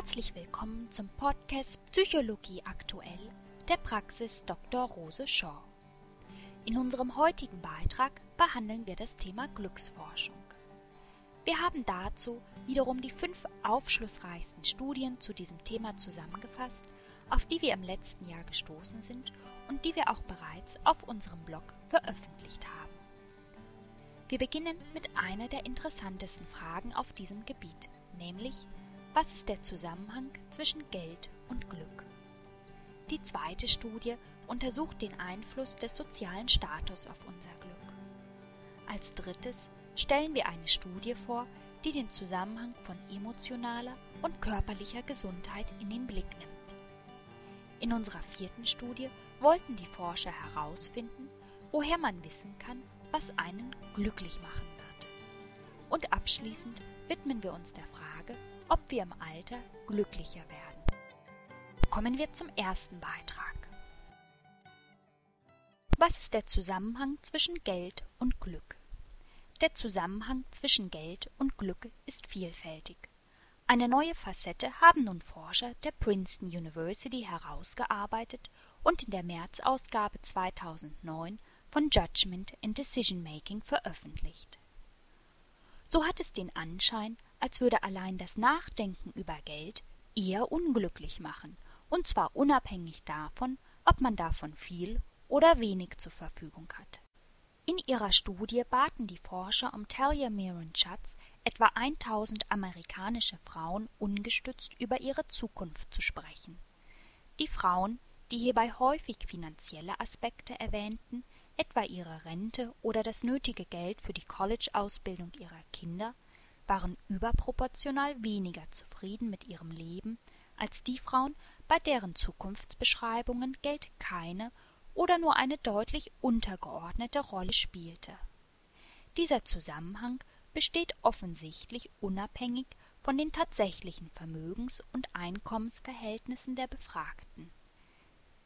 Herzlich willkommen zum Podcast Psychologie aktuell der Praxis Dr. Rose Shaw. In unserem heutigen Beitrag behandeln wir das Thema Glücksforschung. Wir haben dazu wiederum die fünf aufschlussreichsten Studien zu diesem Thema zusammengefasst, auf die wir im letzten Jahr gestoßen sind und die wir auch bereits auf unserem Blog veröffentlicht haben. Wir beginnen mit einer der interessantesten Fragen auf diesem Gebiet, nämlich was ist der Zusammenhang zwischen Geld und Glück? Die zweite Studie untersucht den Einfluss des sozialen Status auf unser Glück. Als drittes stellen wir eine Studie vor, die den Zusammenhang von emotionaler und körperlicher Gesundheit in den Blick nimmt. In unserer vierten Studie wollten die Forscher herausfinden, woher man wissen kann, was einen glücklich machen wird. Und abschließend widmen wir uns der Frage, ob wir im Alter glücklicher werden. Kommen wir zum ersten Beitrag. Was ist der Zusammenhang zwischen Geld und Glück? Der Zusammenhang zwischen Geld und Glück ist vielfältig. Eine neue Facette haben nun Forscher der Princeton University herausgearbeitet und in der März-Ausgabe 2009 von Judgment in Decision Making veröffentlicht. So hat es den Anschein, als würde allein das Nachdenken über Geld eher unglücklich machen, und zwar unabhängig davon, ob man davon viel oder wenig zur Verfügung hat. In ihrer Studie baten die Forscher um Talia Miron Schatz etwa 1000 amerikanische Frauen ungestützt über ihre Zukunft zu sprechen. Die Frauen, die hierbei häufig finanzielle Aspekte erwähnten, etwa ihre Rente oder das nötige Geld für die College-Ausbildung ihrer Kinder, waren überproportional weniger zufrieden mit ihrem Leben als die Frauen, bei deren Zukunftsbeschreibungen Geld keine oder nur eine deutlich untergeordnete Rolle spielte. Dieser Zusammenhang besteht offensichtlich unabhängig von den tatsächlichen Vermögens- und Einkommensverhältnissen der Befragten.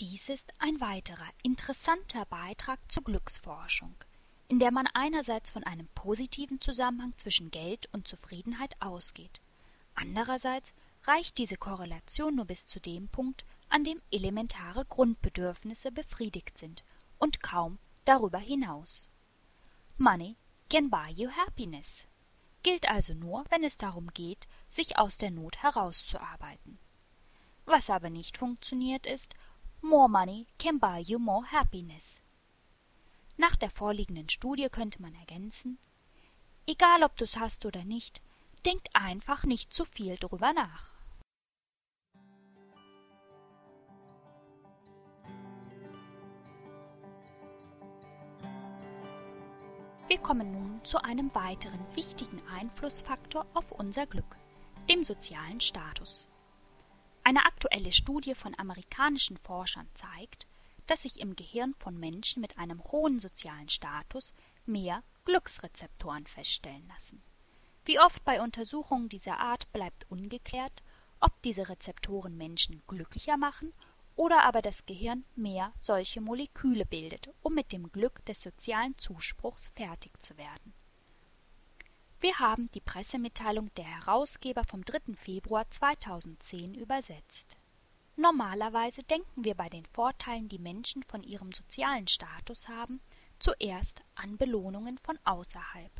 Dies ist ein weiterer interessanter Beitrag zur Glücksforschung, in der man einerseits von einem positiven Zusammenhang zwischen Geld und Zufriedenheit ausgeht, andererseits reicht diese Korrelation nur bis zu dem Punkt, an dem elementare Grundbedürfnisse befriedigt sind und kaum darüber hinaus. Money can buy you happiness gilt also nur, wenn es darum geht, sich aus der Not herauszuarbeiten. Was aber nicht funktioniert ist, more money can buy you more happiness. Nach der vorliegenden Studie könnte man ergänzen, egal ob du's hast oder nicht, denk einfach nicht zu viel drüber nach. Wir kommen nun zu einem weiteren wichtigen Einflussfaktor auf unser Glück, dem sozialen Status. Eine aktuelle Studie von amerikanischen Forschern zeigt, dass sich im Gehirn von Menschen mit einem hohen sozialen Status mehr Glücksrezeptoren feststellen lassen. Wie oft bei Untersuchungen dieser Art bleibt ungeklärt, ob diese Rezeptoren Menschen glücklicher machen oder aber das Gehirn mehr solche Moleküle bildet, um mit dem Glück des sozialen Zuspruchs fertig zu werden. Wir haben die Pressemitteilung der Herausgeber vom 3. Februar 2010 übersetzt. Normalerweise denken wir bei den Vorteilen, die Menschen von ihrem sozialen Status haben, zuerst an Belohnungen von außerhalb.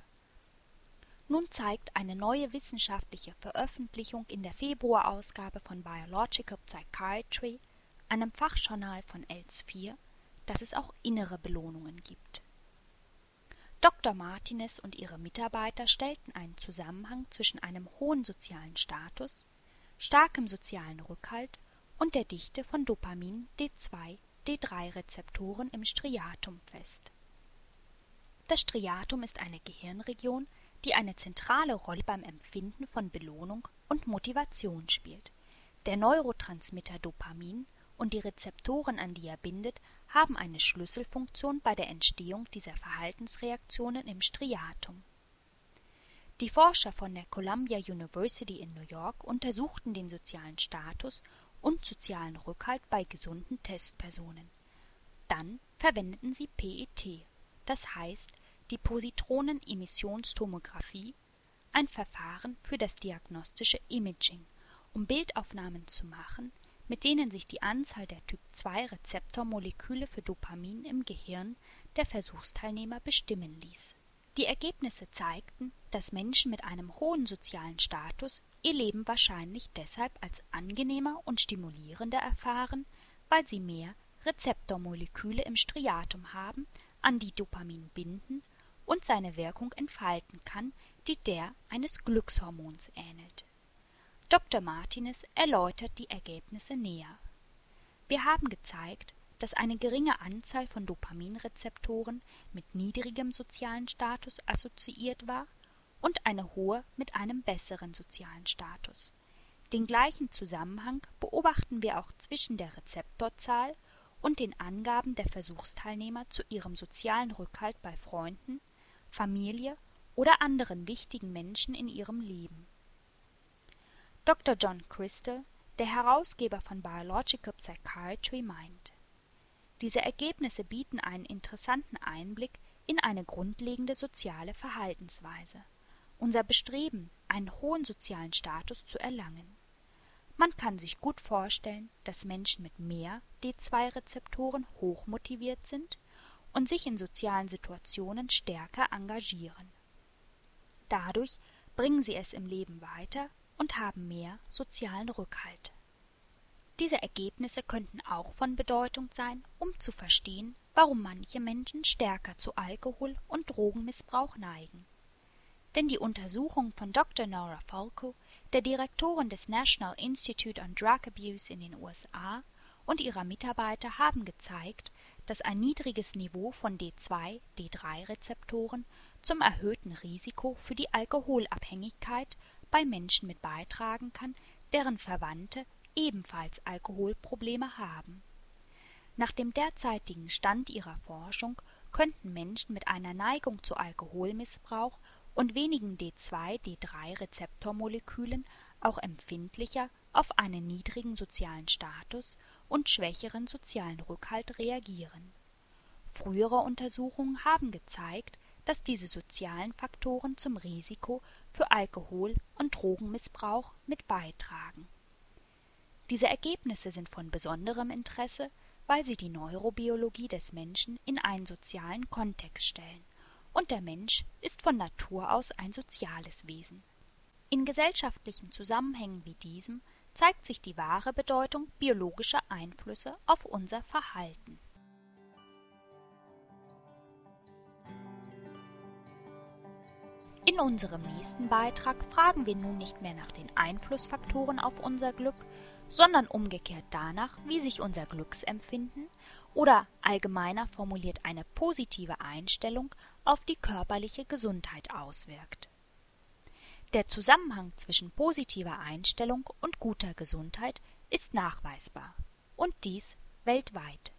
Nun zeigt eine neue wissenschaftliche Veröffentlichung in der Februarausgabe von Biological Psychiatry, einem Fachjournal von Els4, dass es auch innere Belohnungen gibt. Dr. Martinez und ihre Mitarbeiter stellten einen Zusammenhang zwischen einem hohen sozialen Status, starkem sozialen Rückhalt und der Dichte von Dopamin D2, D3-Rezeptoren im Striatum fest. Das Striatum ist eine Gehirnregion, die eine zentrale Rolle beim Empfinden von Belohnung und Motivation spielt. Der Neurotransmitter Dopamin und die Rezeptoren, an die er bindet, haben eine Schlüsselfunktion bei der Entstehung dieser Verhaltensreaktionen im Striatum. Die Forscher von der Columbia University in New York untersuchten den sozialen Status und sozialen Rückhalt bei gesunden Testpersonen. Dann verwendeten sie PET, das heißt die Positronenemissionstomographie, ein Verfahren für das diagnostische Imaging, um Bildaufnahmen zu machen, mit denen sich die Anzahl der Typ-2-Rezeptormoleküle für Dopamin im Gehirn der Versuchsteilnehmer bestimmen ließ. Die Ergebnisse zeigten, dass Menschen mit einem hohen sozialen Status ihr Leben wahrscheinlich deshalb als angenehmer und stimulierender erfahren, weil sie mehr Rezeptormoleküle im Striatum haben, an die Dopamin binden und seine Wirkung entfalten kann, die der eines Glückshormons ähnelt. Dr. Martinez erläutert die Ergebnisse näher. Wir haben gezeigt, dass eine geringe Anzahl von Dopaminrezeptoren mit niedrigem sozialen Status assoziiert war und eine hohe mit einem besseren sozialen Status. Den gleichen Zusammenhang beobachten wir auch zwischen der Rezeptorzahl und den Angaben der Versuchsteilnehmer zu ihrem sozialen Rückhalt bei Freunden, Familie oder anderen wichtigen Menschen in ihrem Leben. Dr. John Crystal, der Herausgeber von Biological Psychiatry, meint, diese Ergebnisse bieten einen interessanten Einblick in eine grundlegende soziale Verhaltensweise, unser Bestreben, einen hohen sozialen Status zu erlangen. Man kann sich gut vorstellen, dass Menschen mit mehr D2-Rezeptoren hochmotiviert sind und sich in sozialen Situationen stärker engagieren. Dadurch bringen sie es im Leben weiter und haben mehr sozialen Rückhalt. Diese Ergebnisse könnten auch von Bedeutung sein, um zu verstehen, warum manche Menschen stärker zu Alkohol- und Drogenmissbrauch neigen. Denn die Untersuchung von Dr. Nora Falco, der Direktorin des National Institute on Drug Abuse in den USA, und ihrer Mitarbeiter haben gezeigt, dass ein niedriges Niveau von D2, D3-Rezeptoren zum erhöhten Risiko für die Alkoholabhängigkeit bei Menschen mit beitragen kann, deren Verwandte ebenfalls Alkoholprobleme haben. Nach dem derzeitigen Stand ihrer Forschung könnten Menschen mit einer Neigung zu Alkoholmissbrauch und wenigen D2-D3-Rezeptormolekülen auch empfindlicher auf einen niedrigen sozialen Status und schwächeren sozialen Rückhalt reagieren. Frühere Untersuchungen haben gezeigt, dass diese sozialen Faktoren zum Risiko für Alkohol- und Drogenmissbrauch mit beitragen diese Ergebnisse sind von besonderem Interesse, weil sie die Neurobiologie des Menschen in einen sozialen Kontext stellen, und der Mensch ist von Natur aus ein soziales Wesen. In gesellschaftlichen Zusammenhängen wie diesem zeigt sich die wahre Bedeutung biologischer Einflüsse auf unser Verhalten. In unserem nächsten Beitrag fragen wir nun nicht mehr nach den Einflussfaktoren auf unser Glück, sondern umgekehrt danach, wie sich unser Glücksempfinden oder allgemeiner formuliert eine positive Einstellung auf die körperliche Gesundheit auswirkt. Der Zusammenhang zwischen positiver Einstellung und guter Gesundheit ist nachweisbar und dies weltweit.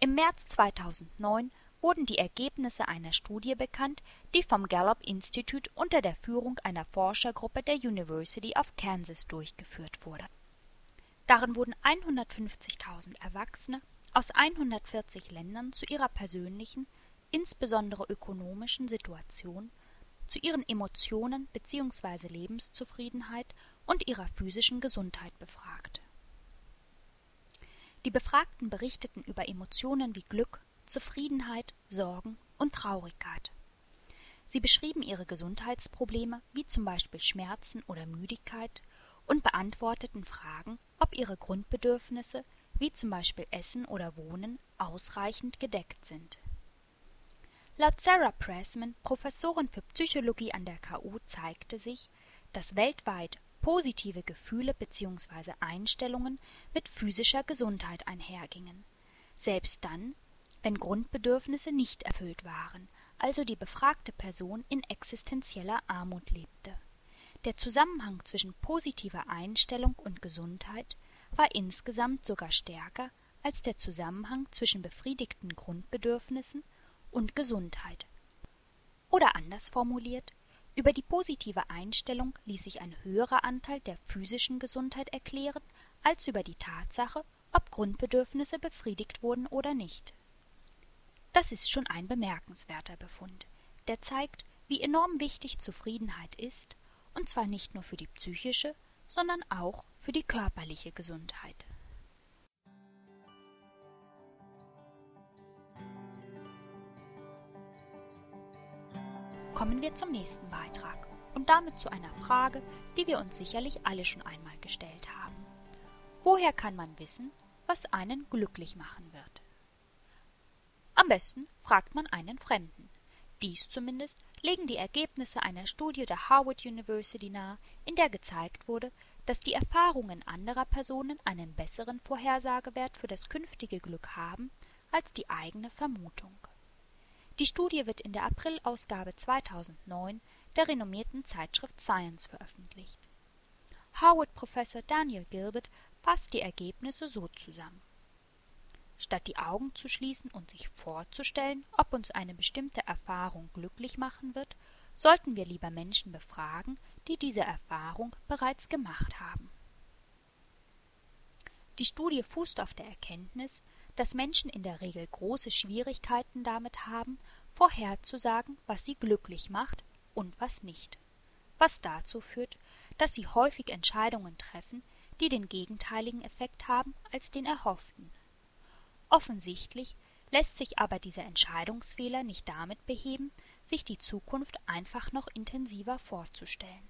Im März 2009 wurden die Ergebnisse einer Studie bekannt, die vom Gallup Institute unter der Führung einer Forschergruppe der University of Kansas durchgeführt wurde Darin wurden 150.000 Erwachsene aus 140 Ländern zu ihrer persönlichen, insbesondere ökonomischen Situation, zu ihren Emotionen bzw. Lebenszufriedenheit und ihrer physischen Gesundheit befragt. Die Befragten berichteten über Emotionen wie Glück, Zufriedenheit, Sorgen und Traurigkeit. Sie beschrieben ihre Gesundheitsprobleme wie zum Beispiel Schmerzen oder Müdigkeit und beantworteten Fragen, ob ihre Grundbedürfnisse, wie zum Beispiel Essen oder Wohnen, ausreichend gedeckt sind. Laut Sarah Pressman, Professorin für Psychologie an der KU, zeigte sich, dass weltweit positive Gefühle bzw. Einstellungen mit physischer Gesundheit einhergingen, selbst dann, wenn Grundbedürfnisse nicht erfüllt waren, also die befragte Person in existenzieller Armut lebte der Zusammenhang zwischen positiver Einstellung und Gesundheit war insgesamt sogar stärker als der Zusammenhang zwischen befriedigten Grundbedürfnissen und Gesundheit. Oder anders formuliert, über die positive Einstellung ließ sich ein höherer Anteil der physischen Gesundheit erklären, als über die Tatsache, ob Grundbedürfnisse befriedigt wurden oder nicht. Das ist schon ein bemerkenswerter Befund, der zeigt, wie enorm wichtig Zufriedenheit ist und zwar nicht nur für die psychische, sondern auch für die körperliche Gesundheit. Kommen wir zum nächsten Beitrag und damit zu einer Frage, die wir uns sicherlich alle schon einmal gestellt haben. Woher kann man wissen, was einen glücklich machen wird? Am besten fragt man einen Fremden. Dies zumindest legen die Ergebnisse einer Studie der Harvard University nahe, in der gezeigt wurde, dass die Erfahrungen anderer Personen einen besseren Vorhersagewert für das künftige Glück haben als die eigene Vermutung. Die Studie wird in der Aprilausgabe 2009 der renommierten Zeitschrift Science veröffentlicht. Harvard-Professor Daniel Gilbert fasst die Ergebnisse so zusammen. Statt die Augen zu schließen und sich vorzustellen, ob uns eine bestimmte Erfahrung glücklich machen wird, sollten wir lieber Menschen befragen, die diese Erfahrung bereits gemacht haben. Die Studie fußt auf der Erkenntnis, dass Menschen in der Regel große Schwierigkeiten damit haben, vorherzusagen, was sie glücklich macht und was nicht, was dazu führt, dass sie häufig Entscheidungen treffen, die den gegenteiligen Effekt haben als den erhofften. Offensichtlich lässt sich aber dieser Entscheidungsfehler nicht damit beheben, sich die Zukunft einfach noch intensiver vorzustellen.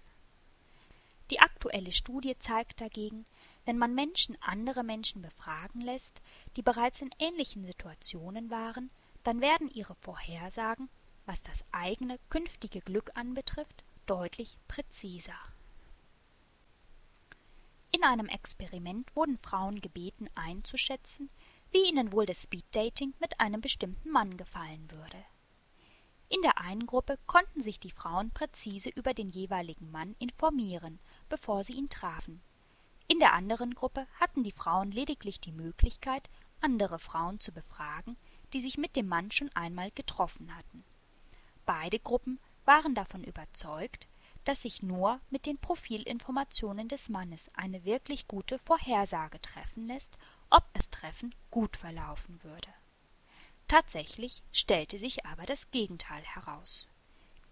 Die aktuelle Studie zeigt dagegen, wenn man Menschen andere Menschen befragen lässt, die bereits in ähnlichen Situationen waren, dann werden ihre Vorhersagen, was das eigene künftige Glück anbetrifft, deutlich präziser. In einem Experiment wurden Frauen gebeten einzuschätzen, wie ihnen wohl das Speeddating mit einem bestimmten Mann gefallen würde. In der einen Gruppe konnten sich die Frauen präzise über den jeweiligen Mann informieren, bevor sie ihn trafen. In der anderen Gruppe hatten die Frauen lediglich die Möglichkeit, andere Frauen zu befragen, die sich mit dem Mann schon einmal getroffen hatten. Beide Gruppen waren davon überzeugt, dass sich nur mit den Profilinformationen des Mannes eine wirklich gute Vorhersage treffen lässt ob das Treffen gut verlaufen würde. Tatsächlich stellte sich aber das Gegenteil heraus.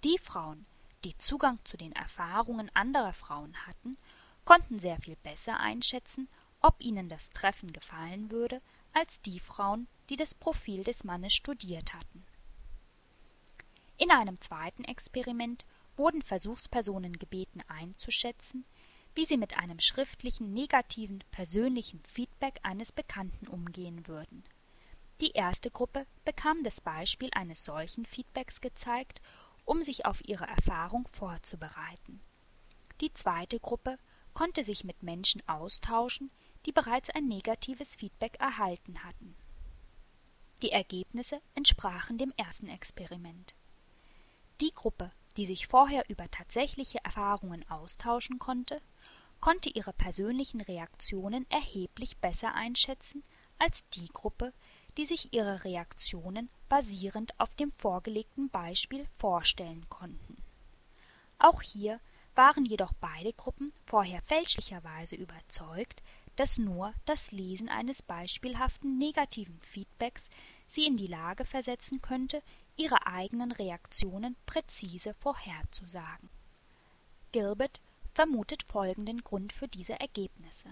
Die Frauen, die Zugang zu den Erfahrungen anderer Frauen hatten, konnten sehr viel besser einschätzen, ob ihnen das Treffen gefallen würde, als die Frauen, die das Profil des Mannes studiert hatten. In einem zweiten Experiment wurden Versuchspersonen gebeten einzuschätzen, wie sie mit einem schriftlichen negativen persönlichen Feedback eines Bekannten umgehen würden. Die erste Gruppe bekam das Beispiel eines solchen Feedbacks gezeigt, um sich auf ihre Erfahrung vorzubereiten. Die zweite Gruppe konnte sich mit Menschen austauschen, die bereits ein negatives Feedback erhalten hatten. Die Ergebnisse entsprachen dem ersten Experiment. Die Gruppe, die sich vorher über tatsächliche Erfahrungen austauschen konnte, konnte ihre persönlichen Reaktionen erheblich besser einschätzen als die Gruppe, die sich ihre Reaktionen basierend auf dem vorgelegten Beispiel vorstellen konnten. Auch hier waren jedoch beide Gruppen vorher fälschlicherweise überzeugt, dass nur das Lesen eines beispielhaften negativen Feedbacks sie in die Lage versetzen könnte, ihre eigenen Reaktionen präzise vorherzusagen. Gilbert vermutet folgenden Grund für diese Ergebnisse.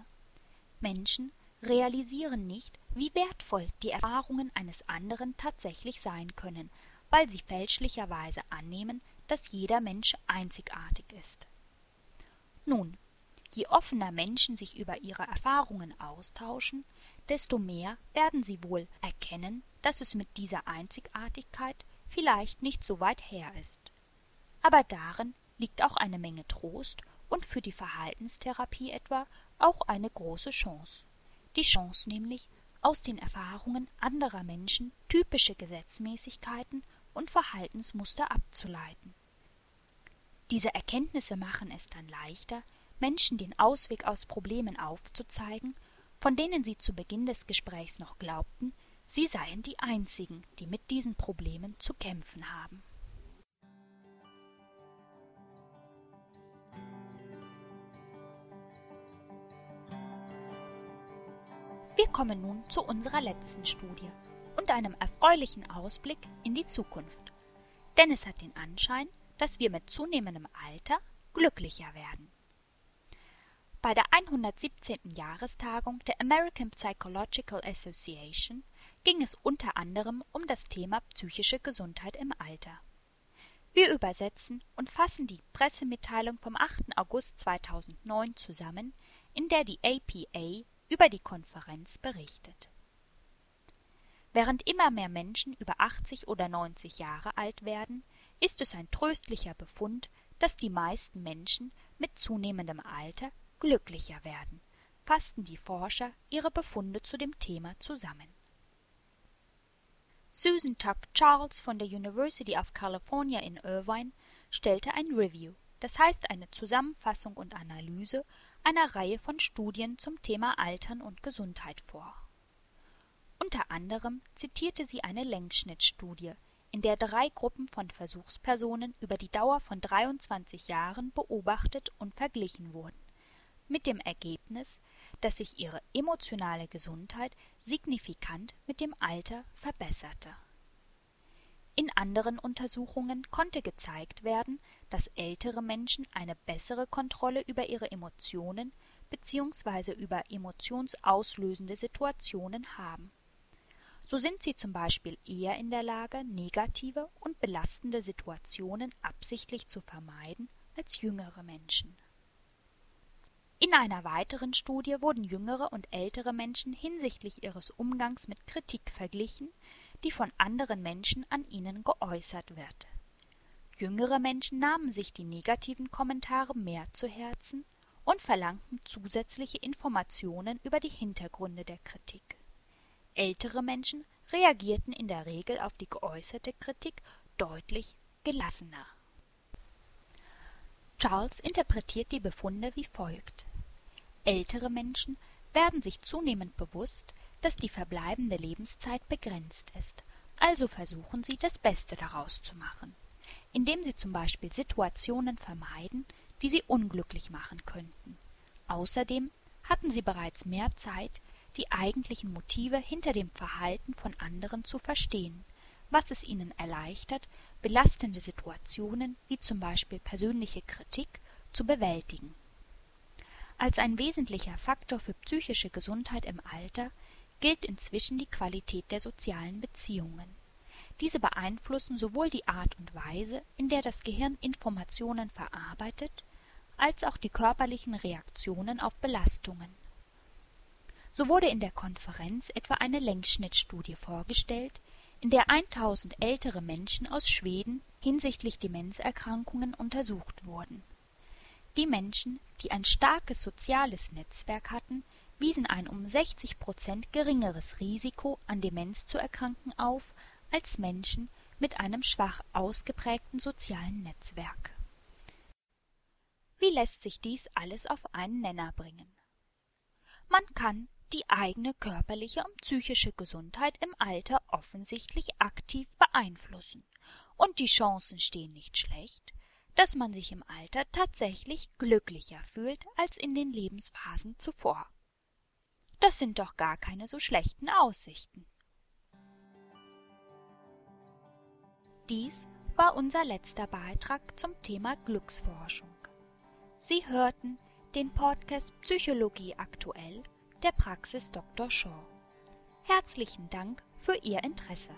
Menschen realisieren nicht, wie wertvoll die Erfahrungen eines anderen tatsächlich sein können, weil sie fälschlicherweise annehmen, dass jeder Mensch einzigartig ist. Nun, je offener Menschen sich über ihre Erfahrungen austauschen, desto mehr werden sie wohl erkennen, dass es mit dieser Einzigartigkeit vielleicht nicht so weit her ist. Aber darin liegt auch eine Menge Trost und für die Verhaltenstherapie etwa auch eine große Chance. Die Chance nämlich, aus den Erfahrungen anderer Menschen typische Gesetzmäßigkeiten und Verhaltensmuster abzuleiten. Diese Erkenntnisse machen es dann leichter, Menschen den Ausweg aus Problemen aufzuzeigen, von denen sie zu Beginn des Gesprächs noch glaubten, sie seien die einzigen, die mit diesen Problemen zu kämpfen haben. Wir kommen nun zu unserer letzten Studie und einem erfreulichen Ausblick in die Zukunft. Denn es hat den Anschein, dass wir mit zunehmendem Alter glücklicher werden. Bei der 117. Jahrestagung der American Psychological Association ging es unter anderem um das Thema psychische Gesundheit im Alter. Wir übersetzen und fassen die Pressemitteilung vom 8. August 2009 zusammen, in der die APA über die Konferenz berichtet. Während immer mehr Menschen über 80 oder 90 Jahre alt werden, ist es ein tröstlicher Befund, dass die meisten Menschen mit zunehmendem Alter glücklicher werden, fassten die Forscher ihre Befunde zu dem Thema zusammen. Susan Tuck Charles von der University of California in Irvine stellte ein Review, das heißt eine Zusammenfassung und Analyse einer Reihe von Studien zum Thema Altern und Gesundheit vor. Unter anderem zitierte sie eine Längsschnittstudie, in der drei Gruppen von Versuchspersonen über die Dauer von 23 Jahren beobachtet und verglichen wurden mit dem Ergebnis, dass sich ihre emotionale Gesundheit signifikant mit dem Alter verbesserte. In anderen Untersuchungen konnte gezeigt werden, dass ältere Menschen eine bessere Kontrolle über ihre Emotionen bzw. über emotionsauslösende Situationen haben. So sind sie zum Beispiel eher in der Lage, negative und belastende Situationen absichtlich zu vermeiden als jüngere Menschen. In einer weiteren Studie wurden jüngere und ältere Menschen hinsichtlich ihres Umgangs mit Kritik verglichen, die von anderen Menschen an ihnen geäußert wird. Jüngere Menschen nahmen sich die negativen Kommentare mehr zu Herzen und verlangten zusätzliche Informationen über die Hintergründe der Kritik. Ältere Menschen reagierten in der Regel auf die geäußerte Kritik deutlich gelassener. Charles interpretiert die Befunde wie folgt Ältere Menschen werden sich zunehmend bewusst, dass die verbleibende Lebenszeit begrenzt ist, also versuchen sie, das Beste daraus zu machen, indem sie zum Beispiel Situationen vermeiden, die sie unglücklich machen könnten. Außerdem hatten sie bereits mehr Zeit, die eigentlichen Motive hinter dem Verhalten von anderen zu verstehen, was es ihnen erleichtert, belastende Situationen wie zum Beispiel persönliche Kritik zu bewältigen als ein wesentlicher Faktor für psychische Gesundheit im Alter gilt inzwischen die Qualität der sozialen Beziehungen. Diese beeinflussen sowohl die Art und Weise, in der das Gehirn Informationen verarbeitet, als auch die körperlichen Reaktionen auf Belastungen. So wurde in der Konferenz etwa eine Längsschnittstudie vorgestellt, in der 1000 ältere Menschen aus Schweden hinsichtlich Demenzerkrankungen untersucht wurden die Menschen, die ein starkes soziales Netzwerk hatten, wiesen ein um 60 Prozent geringeres Risiko, an Demenz zu erkranken auf, als Menschen mit einem schwach ausgeprägten sozialen Netzwerk. Wie lässt sich dies alles auf einen Nenner bringen? Man kann die eigene körperliche und psychische Gesundheit im Alter offensichtlich aktiv beeinflussen, und die Chancen stehen nicht schlecht, dass man sich im Alter tatsächlich glücklicher fühlt als in den Lebensphasen zuvor. Das sind doch gar keine so schlechten Aussichten. Dies war unser letzter Beitrag zum Thema Glücksforschung. Sie hörten den Podcast Psychologie aktuell der Praxis Dr. Shaw. Herzlichen Dank für Ihr Interesse.